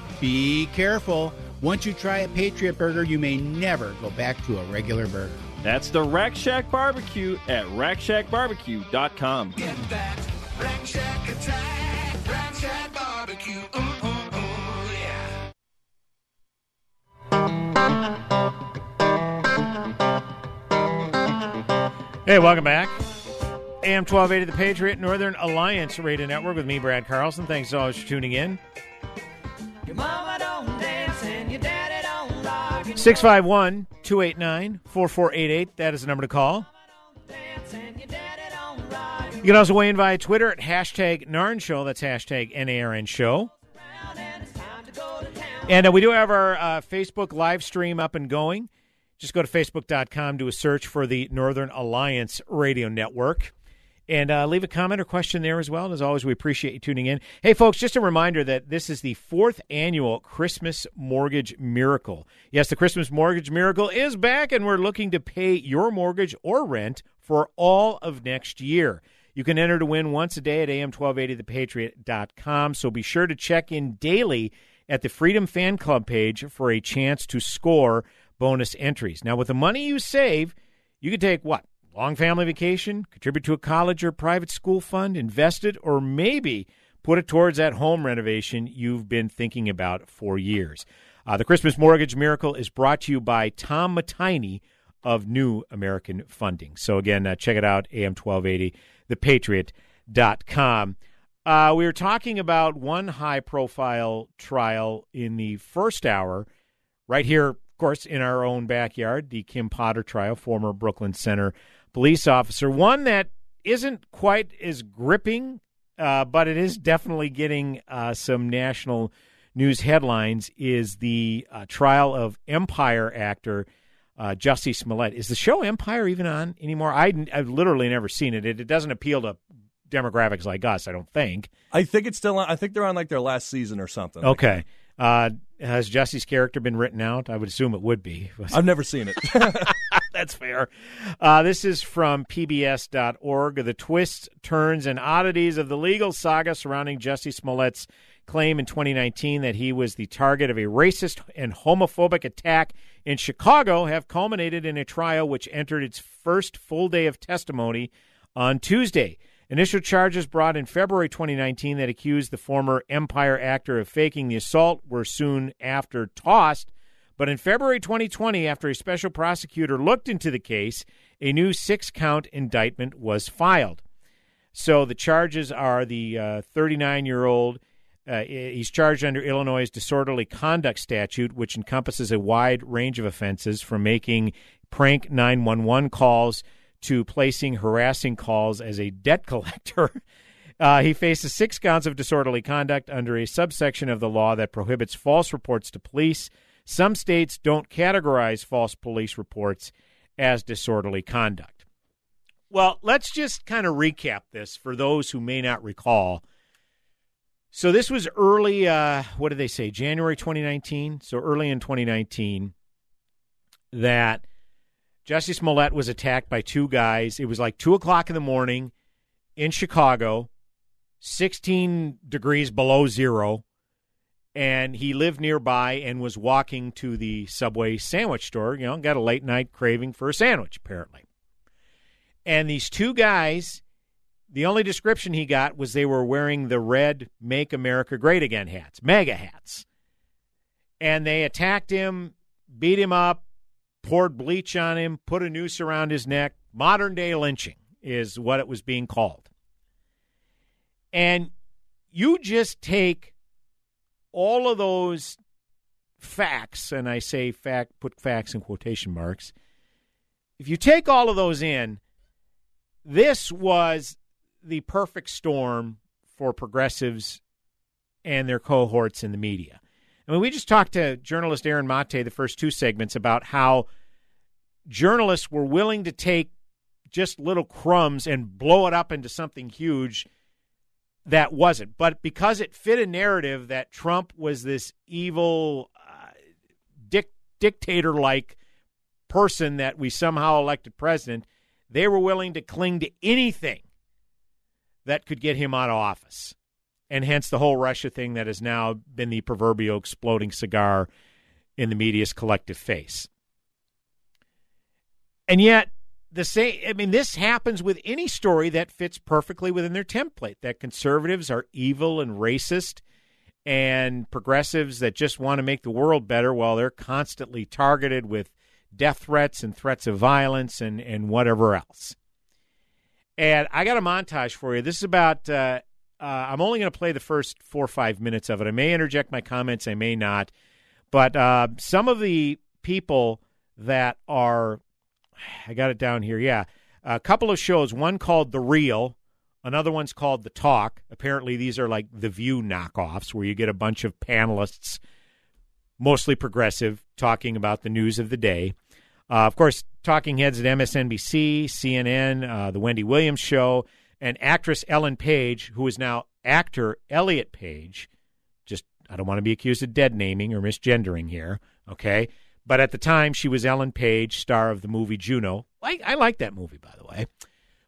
S19: Be careful. Once you try a Patriot Burger, you may never go back to a regular burger.
S4: That's the Rack Shack Barbecue at rackshackbarbecue.com.
S20: Get that Rack Shack attack, Rack Shack Barbecue. Ooh, ooh, ooh, yeah.
S7: Hey, welcome back. AM 1280 The Patriot Northern Alliance Radio Network with me, Brad Carlson. Thanks as always for tuning in. 651 289 4488. That is the number to call. You can also weigh in via Twitter at hashtag NARN Show. That's hashtag NARN Show. And uh, we do have our uh, Facebook live stream up and going. Just go to facebook.com, do a search for the Northern Alliance Radio Network, and uh, leave a comment or question there as well. And as always, we appreciate you tuning in. Hey, folks, just a reminder that this is the fourth annual Christmas Mortgage Miracle. Yes, the Christmas Mortgage Miracle is back, and we're looking to pay your mortgage or rent for all of next year. You can enter to win once a day at am1280thepatriot.com. So be sure to check in daily at the Freedom Fan Club page for a chance to score bonus entries. Now, with the money you save, you can take what? Long family vacation, contribute to a college or private school fund, invest it, or maybe put it towards that home renovation you've been thinking about for years. Uh, the Christmas Mortgage Miracle is brought to you by Tom Matiny of New American Funding. So, again, uh, check it out, AM 1280, thepatriot.com. Uh, we were talking about one high profile trial in the first hour, right here, of course, in our own backyard, the Kim Potter trial, former Brooklyn Center police officer. One that isn't quite as gripping, uh, but it is definitely getting uh, some national news headlines, is the uh, trial of Empire actor. Uh, Jussie Smollett. Is the show Empire even on anymore? I, have literally never seen it. it. It doesn't appeal to demographics like us, I don't think.
S21: I think it's still on. I think they're on like their last season or something.
S7: Okay. Uh, has Jussie's character been written out? I would assume it would be.
S21: I've never seen it.
S7: That's fair. Uh, this is from PBS.org. The twists, turns, and oddities of the legal saga surrounding Jussie Smollett's claim in 2019 that he was the target of a racist and homophobic attack in Chicago have culminated in a trial which entered its first full day of testimony on Tuesday. Initial charges brought in February 2019 that accused the former Empire actor of faking the assault were soon after tossed. But in February 2020, after a special prosecutor looked into the case, a new six count indictment was filed. So the charges are the 39 uh, year old uh, he's charged under Illinois' disorderly conduct statute, which encompasses a wide range of offenses from making prank 911 calls to placing harassing calls as a debt collector. Uh, he faces six counts of disorderly conduct under a subsection of the law that prohibits false reports to police. Some states don't categorize false police reports as disorderly conduct. Well, let's just kind of recap this for those who may not recall. So this was early. Uh, what did they say? January 2019. So early in 2019, that Jussie Smollett was attacked by two guys. It was like two o'clock in the morning in Chicago, 16 degrees below zero, and he lived nearby and was walking to the Subway sandwich store. You know, got a late night craving for a sandwich apparently. And these two guys the only description he got was they were wearing the red Make America Great Again hats, MAGA hats. And they attacked him, beat him up, poured bleach on him, put a noose around his neck. Modern day lynching is what it was being called. And you just take all of those facts, and I say fact, put facts in quotation marks. If you take all of those in, this was the perfect storm for progressives and their cohorts in the media. I mean, we just talked to journalist Aaron Mate the first two segments about how journalists were willing to take just little crumbs and blow it up into something huge that wasn't. But because it fit a narrative that Trump was this evil, uh, dic- dictator like person that we somehow elected president, they were willing to cling to anything that could get him out of office. And hence the whole Russia thing that has now been the proverbial exploding cigar in the media's collective face. And yet, the same I mean, this happens with any story that fits perfectly within their template that conservatives are evil and racist and progressives that just want to make the world better while they're constantly targeted with death threats and threats of violence and, and whatever else. And I got a montage for you. This is about. Uh, uh, I'm only going to play the first four or five minutes of it. I may interject my comments. I may not. But uh, some of the people that are, I got it down here. Yeah, a couple of shows. One called The Real. Another one's called The Talk. Apparently, these are like The View knockoffs, where you get a bunch of panelists, mostly progressive, talking about the news of the day. Uh, of course, talking heads at MSNBC, CNN, uh, The Wendy Williams Show, and actress Ellen Page, who is now actor Elliot Page. Just, I don't want to be accused of dead naming or misgendering here, okay? But at the time, she was Ellen Page, star of the movie Juno. I, I like that movie, by the way.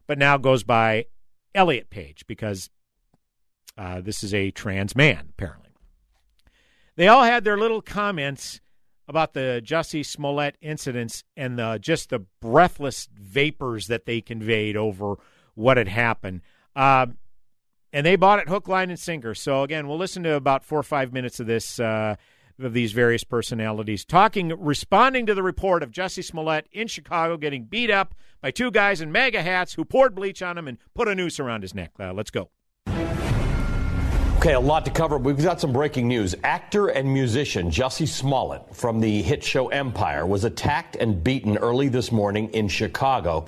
S7: But now goes by Elliot Page because uh, this is a trans man, apparently. they all had their little comments about the Jussie Smollett incidents and the, just the breathless vapors that they conveyed over what had happened. Uh, and they bought it hook, line, and sinker. So again, we'll listen to about four or five minutes of this uh, of these various personalities talking, responding to the report of Jussie Smollett in Chicago getting beat up by two guys in MAGA hats who poured bleach on him and put a noose around his neck. Uh, let's go.
S22: Okay, a lot to cover. We've got some breaking news. Actor and musician Jussie Smollett from the hit show Empire was attacked and beaten early this morning in Chicago.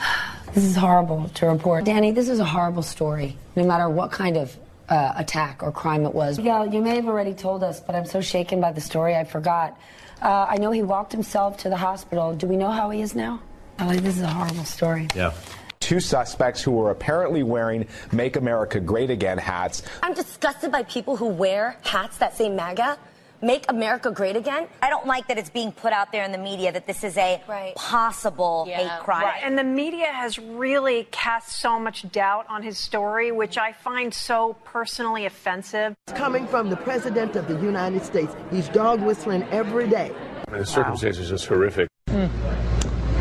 S23: This is horrible to report. Danny, this is a horrible story, no matter what kind of uh, attack or crime it was. Yeah, you may have already told us, but I'm so shaken by the story, I forgot. Uh, I know he walked himself to the hospital. Do we know how he is now? Ellie, this is a horrible story.
S24: Yeah. Two suspects who were apparently wearing Make America Great Again hats.
S25: I'm disgusted by people who wear hats that say MAGA. Make America great again. I don't like that it's being put out there in the media that this is a possible hate crime.
S26: Right. And the media has really cast so much doubt on his story, which I find so personally offensive.
S27: It's coming from the President of the United States. He's dog whistling every day.
S28: The circumstances are just horrific. Hmm.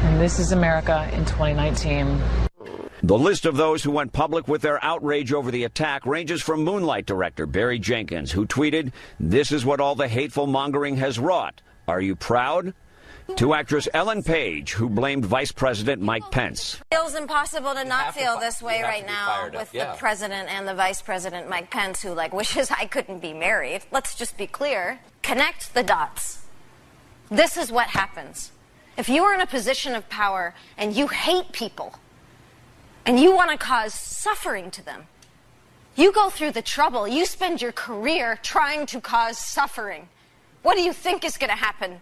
S29: And this is America in 2019.
S30: The list of those who went public with their outrage over the attack ranges from Moonlight director Barry Jenkins, who tweeted, This is what all the hateful mongering has wrought. Are you proud? To actress Ellen Page, who blamed Vice President Mike Pence.
S25: It feels impossible to not feel this way right now with
S30: yeah.
S25: the president and the vice president Mike Pence who like wishes I couldn't be married. Let's just be clear. Connect the dots. This is what happens. If you are in a position of power and you hate people and you want to cause suffering to them, you go through the trouble. You spend your career trying to cause suffering. What do you think is going to happen?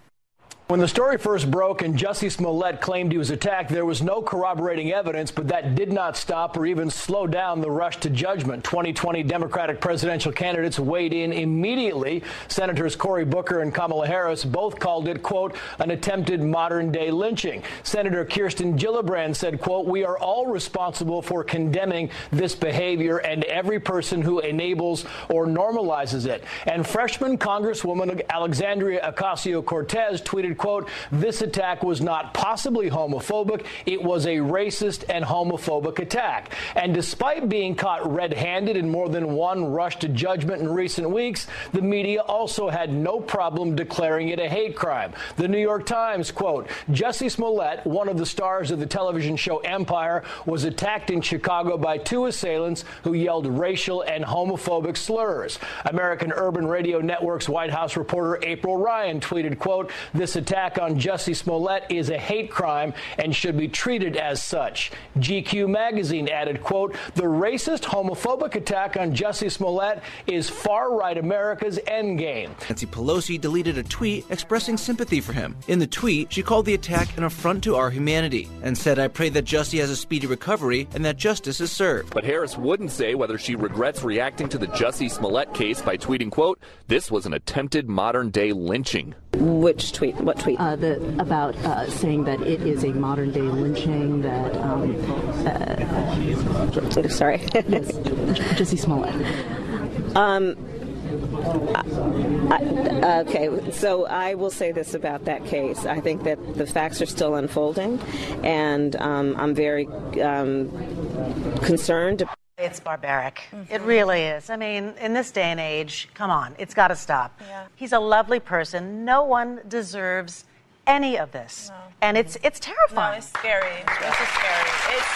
S31: When the story first broke and Jussie Smollett claimed he was attacked, there was no corroborating evidence, but that did not stop or even slow down the rush to judgment. 2020 Democratic presidential candidates weighed in immediately. Senators Cory Booker and Kamala Harris both called it, quote, an attempted modern day lynching. Senator Kirsten Gillibrand said, quote, we are all responsible for condemning this behavior and every person who enables or normalizes it. And freshman Congresswoman Alexandria Ocasio-Cortez tweeted, quote, this attack was not possibly homophobic. It was a racist and homophobic attack. And despite being caught red-handed in more than one rush to judgment in recent weeks, the media also had no problem declaring it a hate crime. The New York Times, quote, Jussie Smollett, one of the stars of the television show Empire, was attacked in Chicago by two assailants who yelled racial and homophobic slurs. American Urban Radio Network's White House reporter April Ryan tweeted, quote, this attack on Jussie Smollett is a hate crime and should be treated as such. GQ magazine added, quote, the racist homophobic attack on Jussie Smollett is far-right America's endgame.
S32: Nancy Pelosi deleted a tweet expressing sympathy for him. In the tweet, she called the attack an affront to our humanity and said, I pray that Jussie has a speedy recovery and that justice is served.
S33: But Harris wouldn't say whether she regrets reacting to the Jussie Smollett case by tweeting, quote, this was an attempted modern day lynching.
S34: Which tweet? What tweet? Uh, the, about uh, saying that it is a modern day lynching. That um, uh, sorry, yes, Jussie Smollett.
S35: Um, I, okay, so I will say this about that case. I think that the facts are still unfolding, and um, I'm very um, concerned.
S36: It's barbaric. Mm-hmm. It really is. I mean, in this day and age, come on, it's got to stop. He's a lovely person. No one deserves any of this, and it's it's terrifying.
S37: No, it's scary. It's just scary. It's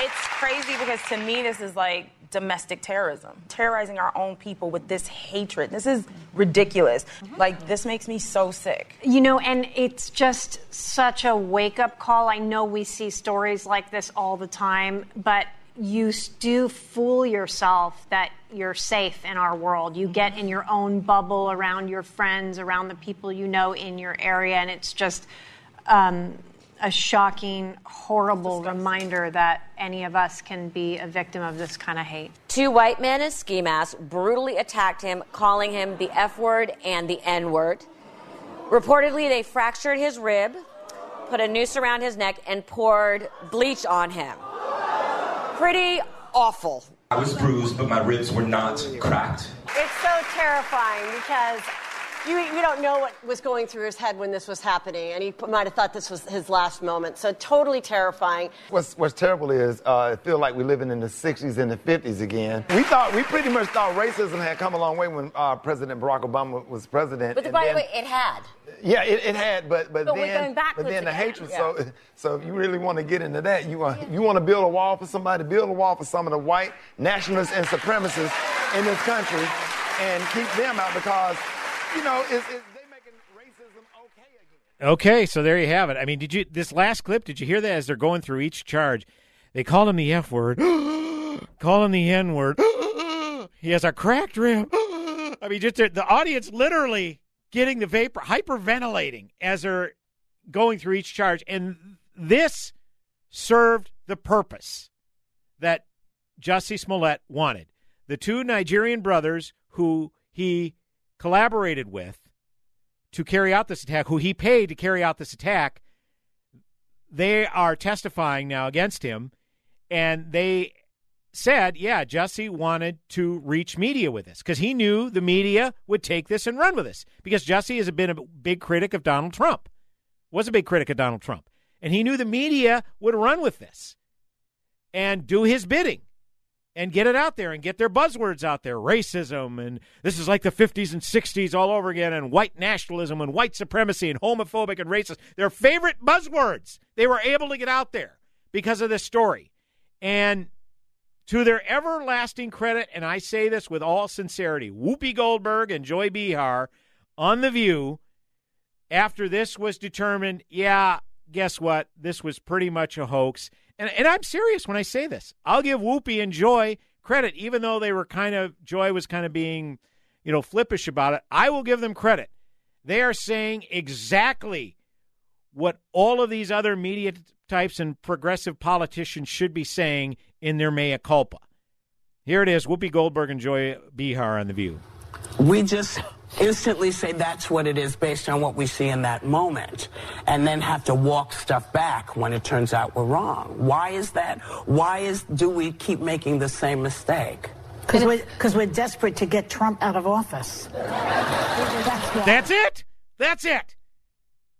S37: it's crazy because to me this is like domestic terrorism, terrorizing our own people with this hatred. This is ridiculous. Mm-hmm. Like this makes me so sick.
S26: You know, and it's just such a wake up call. I know we see stories like this all the time, but you do fool yourself that you're safe in our world. You get in your own bubble around your friends, around the people you know in your area, and it's just um, a shocking, horrible reminder that any of us can be a victim of this kind of hate.
S25: Two white men in ski masks brutally attacked him, calling him the F word and the N word. Reportedly, they fractured his rib, put a noose around his neck, and poured bleach on him. Pretty awful.
S38: I was bruised, but my ribs were not cracked.
S39: It's so terrifying because you, you don't know what was going through his head when this was happening, and he might have thought this was his last moment. So totally terrifying.
S40: What's, what's terrible is uh, it feels like we're living in the 60s and the 50s again. We thought, we pretty much thought racism had come a long way when uh, President Barack Obama was president.
S23: But
S40: and
S23: by
S40: then-
S23: the way, it had.
S40: Yeah, it, it had, but but,
S23: But we're
S40: then
S23: going
S40: but then the
S23: again,
S40: hatred.
S23: yeah.
S40: So so if you really want to get into that, you want you want to build a wall for somebody, build a wall for some of the white nationalists and supremacists in this country, and keep them out because you know it's, it's
S7: Okay, again. Okay, so there you have it. I mean, did you this last clip? Did you hear that as they're going through each charge? They call him the F word, call him the N word. he has a cracked rib. I mean, just the, the audience literally getting the vapor, hyperventilating as they're going through each charge, and this served the purpose that Jussie Smollett wanted. The two Nigerian brothers who he collaborated with to carry out this attack, who he paid to carry out this attack, they are testifying now against him. And they said, yeah, Jussie wanted to reach media with this because he knew the media would take this and run with this because Jussie has been a big critic of Donald Trump, was a big critic of Donald Trump. And he knew the media would run with this and do his bidding and get it out there and get their buzzwords out there. Racism and this is like the 50s and 60s all over again and white nationalism and white supremacy and homophobic and racist. Their favorite buzzwords they were able to get out there because of this story. And to their everlasting credit and i say this with all sincerity whoopi goldberg and joy behar on the view after this was determined yeah guess what? This was pretty much a hoax and, and I'm serious when I say this. I'll give Whoopi and Joy credit, even though they were kind of Joy was kind of being, you know, flippish about it. I will give them credit. They are saying exactly what all of these other media types and progressive politicians should be saying in their mea culpa. Here it is: Whoopi Goldberg and Joy Behar on the View.
S41: We just instantly say that's what it is based on what we see in that moment, and then have to walk stuff back when it turns out we're wrong. Why is that? Why is do we keep making the same mistake?
S42: Because we're, 'cause we're desperate to get Trump out of office. That's.
S7: That's it. That's it.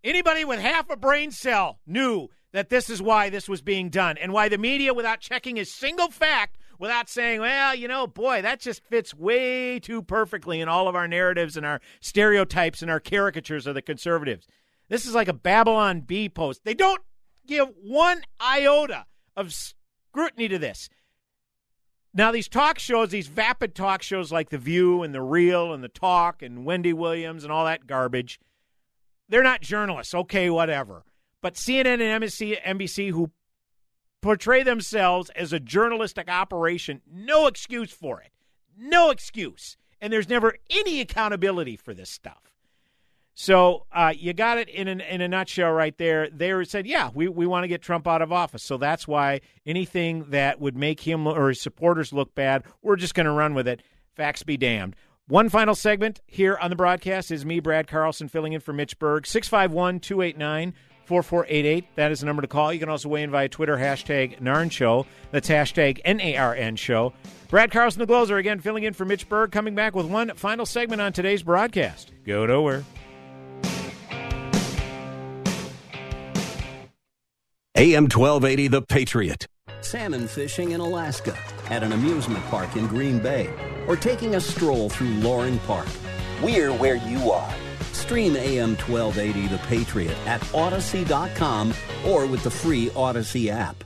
S7: Anybody with half a brain cell knew that this is why this was being done and why the media, without checking a single fact, without saying, well, you know, boy, that just fits way too perfectly in all of our narratives and our stereotypes and our caricatures of the conservatives. This is like a Babylon Bee post. They don't give one iota of scrutiny to this. Now, these talk shows, these vapid talk shows like The View and The Real and The Talk and Wendy Williams and all that garbage, they're not journalists. Okay, whatever. But CNN and NBC, NBC who portray themselves as a journalistic operation, no excuse for it. No excuse. And there's never any accountability for this stuff. So uh, you got it in, an, in a nutshell right there. They said, yeah, we, we want to get Trump out of office. So that's why anything that would make him or his supporters look bad, we're just going to run with it. Facts be damned. One final segment here on the broadcast is me, Brad Carlson, filling in for Mitch Berg. 651 289 4488. That is the number to call. You can also weigh in via Twitter, hashtag NARN Show. That's hashtag N A R N Show. Brad Carlson, the Glozer, again, filling in for Mitch Berg, coming back with one final segment on today's broadcast. Go nowhere.
S43: AM 1280, The Patriot.
S44: Salmon fishing in Alaska, at an amusement park in Green Bay, or taking a stroll through Loring Park. We're where you are. Stream AM 1280 The Patriot at Audacy.com or with the free Odyssey app.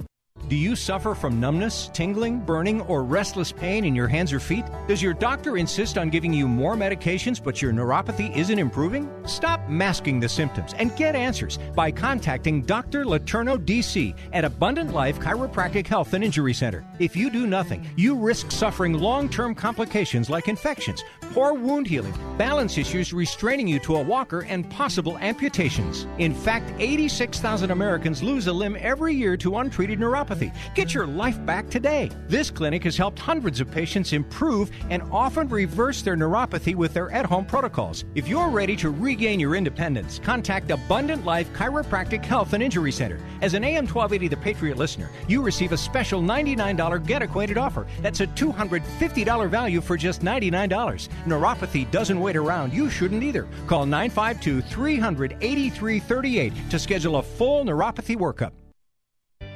S45: Do you suffer from numbness, tingling, burning, or restless pain in your hands or feet? Does your doctor insist on giving you more medications but your neuropathy isn't improving? Stop masking the symptoms and get answers by contacting Dr. Laterno DC at Abundant Life Chiropractic Health and Injury Center. If you do nothing, you risk suffering long term complications like infections, poor wound healing, balance issues restraining you to a walker, and possible amputations. In fact, 86,000 Americans lose a limb every year to untreated neuropathy. Get your life back today. This clinic has helped hundreds of patients improve and often reverse their neuropathy with their at home protocols. If you're ready to regain your independence, contact Abundant Life Chiropractic Health and Injury Center. As an AM 1280 The Patriot listener, you receive a special $99 Get Acquainted offer. That's a $250 value for just $99. Neuropathy doesn't wait around. You shouldn't either. Call 952 300 8338 to schedule a full neuropathy workup.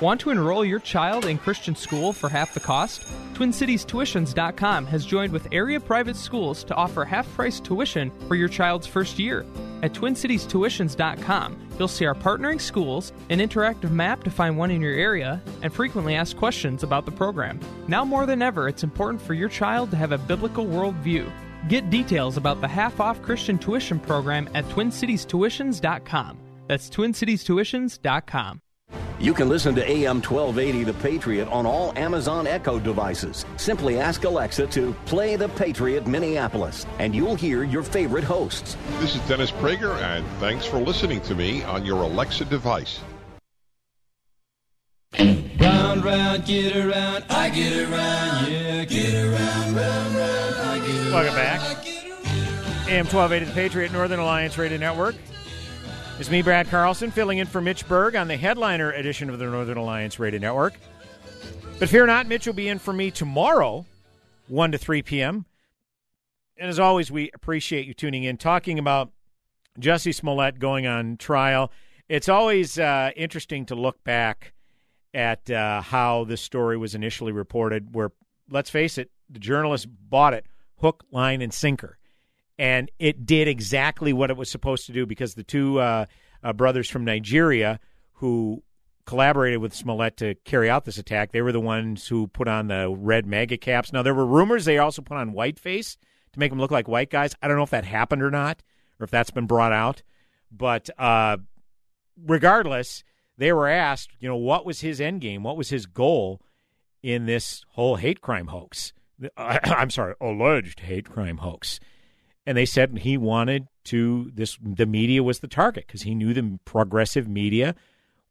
S13: Want to enroll your child in Christian school for half the cost? TwinCitiesTuitions.com has joined with area private schools to offer half price tuition for your child's first year. At TwinCitiesTuitions.com, you'll see our partnering schools, an interactive map to find one in your area, and frequently asked questions about the program. Now more than ever, it's important for your child to have a biblical worldview. Get details about the half off Christian tuition program at TwinCitiesTuitions.com. That's TwinCitiesTuitions.com.
S1: You can listen to AM 1280 The Patriot on all Amazon Echo devices. Simply ask Alexa to play The Patriot Minneapolis, and you'll hear your favorite hosts.
S46: This is Dennis Prager, and thanks for listening to me on your Alexa device.
S47: Round, round, get around, I get around, yeah, get around, round, round, I get around.
S7: Welcome back. AM 1280 The Patriot Northern Alliance Radio Network. It's me, Brad Carlson, filling in for Mitch Berg on the headliner edition of the Northern Alliance Radio Network. But fear not, Mitch will be in for me tomorrow, 1 to 3 p.m. And as always, we appreciate you tuning in, talking about Jussie Smollett going on trial. It's always uh, interesting to look back at uh, how this story was initially reported, where, let's face it, the journalists bought it hook, line, and sinker and it did exactly what it was supposed to do because the two uh, uh, brothers from Nigeria who collaborated with Smollett to carry out this attack, they were the ones who put on the red MAGA caps. Now there were rumors they also put on whiteface to make them look like white guys. I don't know if that happened or not, or if that's been brought out, but uh, regardless, they were asked, you know, what was his end game? What was his goal in this whole hate crime hoax? I'm sorry, alleged hate crime hoax and they said he wanted to this the media was the target because he knew the progressive media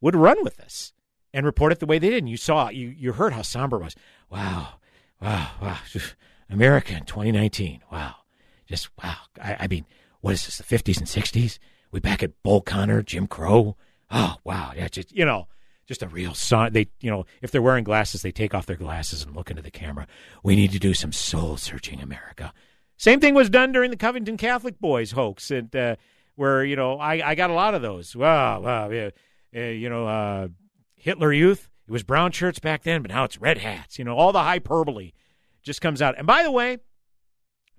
S7: would run with this and report it the way they did. And you saw you you heard how somber it was. Wow, wow, wow. America in 2019. Wow, just wow. I, I mean, what is this? The 50s and 60s? We back at Bull Connor, Jim Crow. Oh wow, yeah, just you know. Just a real son. They, you know, if they're wearing glasses, they take off their glasses and look into the camera. We need to do some soul searching, America. Same thing was done during the Covington Catholic Boys hoax, and uh, where you know I, I got a lot of those. Wow, wow, yeah, uh, you know uh, Hitler Youth. It was brown shirts back then, but now it's red hats. You know, all the hyperbole just comes out. And by the way,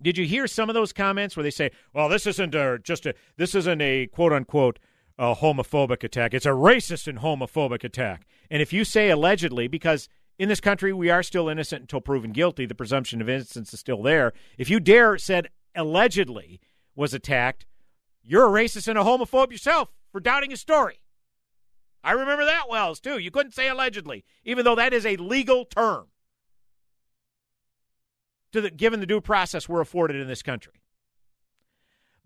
S7: did you hear some of those comments where they say, "Well, this isn't a, just a this isn't a quote unquote a homophobic attack. It's a racist and homophobic attack." And if you say allegedly, because in this country, we are still innocent until proven guilty. The presumption of innocence is still there. If you dare said allegedly was attacked, you're a racist and a homophobe yourself for doubting his story. I remember that Wells too. You couldn't say allegedly, even though that is a legal term. To the, given the due process we're afforded in this country.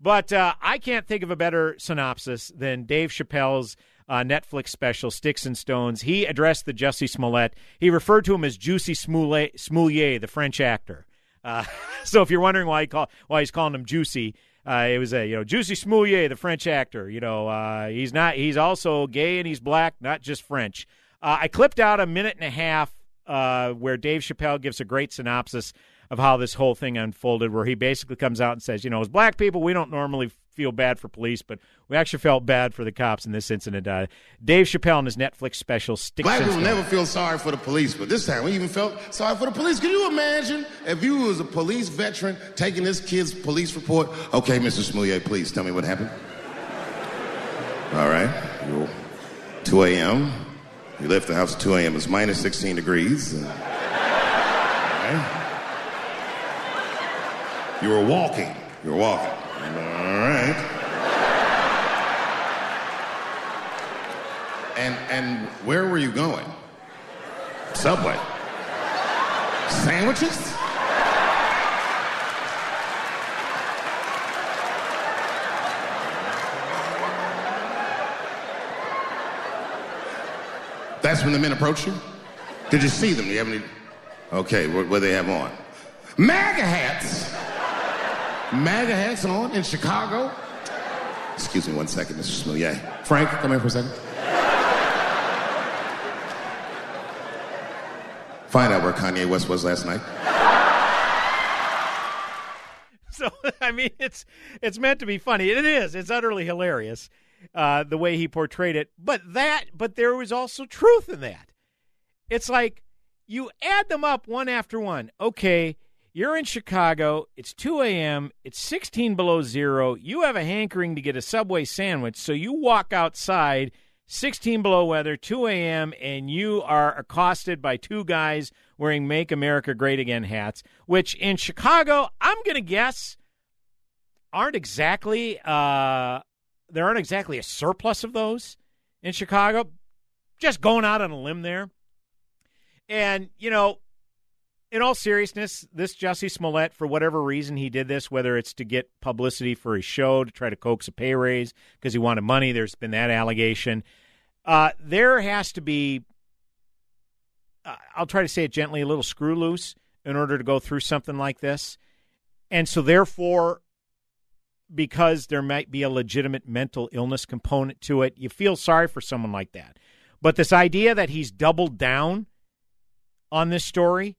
S7: But uh, I can't think of a better synopsis than Dave Chappelle's uh, Netflix special, Sticks and Stones. He addressed the Jussie Smollett. He referred to him as Juicy Smoulier, the French actor. Uh, so if you're wondering why he call, why he's calling him Juicy, uh, it was a you know Juicy Smoulier, the French actor. You know uh, he's not he's also gay and he's black, not just French. Uh, I clipped out a minute and a half uh, where Dave Chappelle gives a great synopsis of how this whole thing unfolded, where he basically comes out and says, you know, as black people, we don't normally feel bad for police, but we actually felt bad for the cops in this incident. Uh, Dave Chappelle in his Netflix special, Sticks
S46: Black people never feel sorry for the police, but this time we even felt sorry for the police. Can you imagine if you was a police veteran taking this kid's police report? Okay, Mr. Smoulier, please tell me what happened. All right, you 2 a.m. You left the house at 2 a.m. It's minus 16 degrees. All right. You were walking. You were walking. All right. And and where were you going? Subway. Sandwiches? That's when the men approached you? Did you see them? Do you have any? Okay, what, what they have on? MAGA hats! MAGA hats on in Chicago? Excuse me one second, Mr. Smoulier. Frank, come here for a second. Find out where Kanye West was last night.
S7: So I mean, it's it's meant to be funny. It is. It's utterly hilarious uh, the way he portrayed it. But that, but there was also truth in that. It's like you add them up one after one. Okay, you're in Chicago. It's 2 a.m. It's 16 below zero. You have a hankering to get a Subway sandwich, so you walk outside. 16 below weather, 2 a.m., and you are accosted by two guys wearing Make America Great Again hats, which in Chicago, I'm going to guess, aren't exactly, uh, there aren't exactly a surplus of those in Chicago. Just going out on a limb there. And, you know, in all seriousness, this Jussie Smollett, for whatever reason he did this, whether it's to get publicity for his show, to try to coax a pay raise because he wanted money, there's been that allegation. Uh, there has to be, uh, I'll try to say it gently, a little screw loose in order to go through something like this. And so, therefore, because there might be a legitimate mental illness component to it, you feel sorry for someone like that. But this idea that he's doubled down on this story,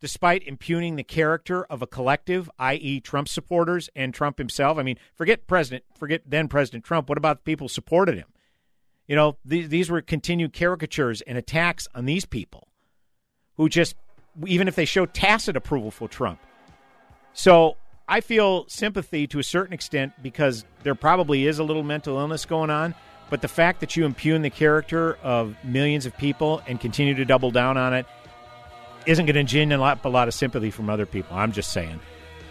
S7: despite impugning the character of a collective, i.e., Trump supporters and Trump himself. I mean, forget President, forget then President Trump. What about the people who supported him? You know, these, these were continued caricatures and attacks on these people who just, even if they show tacit approval for Trump. So I feel sympathy to a certain extent because there probably is a little mental illness going on. But the fact that you impugn the character of millions of people and continue to double down on it isn't going to a lot, a lot of sympathy from other people. I'm just saying.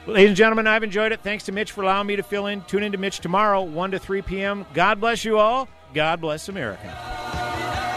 S7: Ladies and gentlemen, I've enjoyed it. Thanks to Mitch for allowing me to fill in. Tune in to Mitch tomorrow, 1 to 3 p.m. God bless you all. God bless America.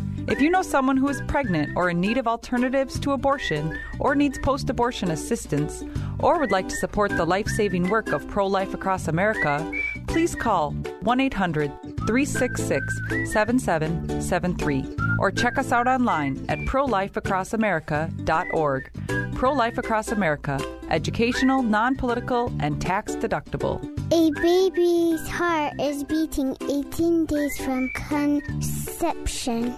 S48: If you know someone who is pregnant or in need of alternatives to abortion, or needs post abortion assistance, or would like to support the life saving work of Pro Life Across America, please call 1 800 366 7773 or check us out online at prolifeacrossamerica.org. Pro Life Across America, educational, non political, and tax deductible.
S49: A baby's heart is beating 18 days from conception.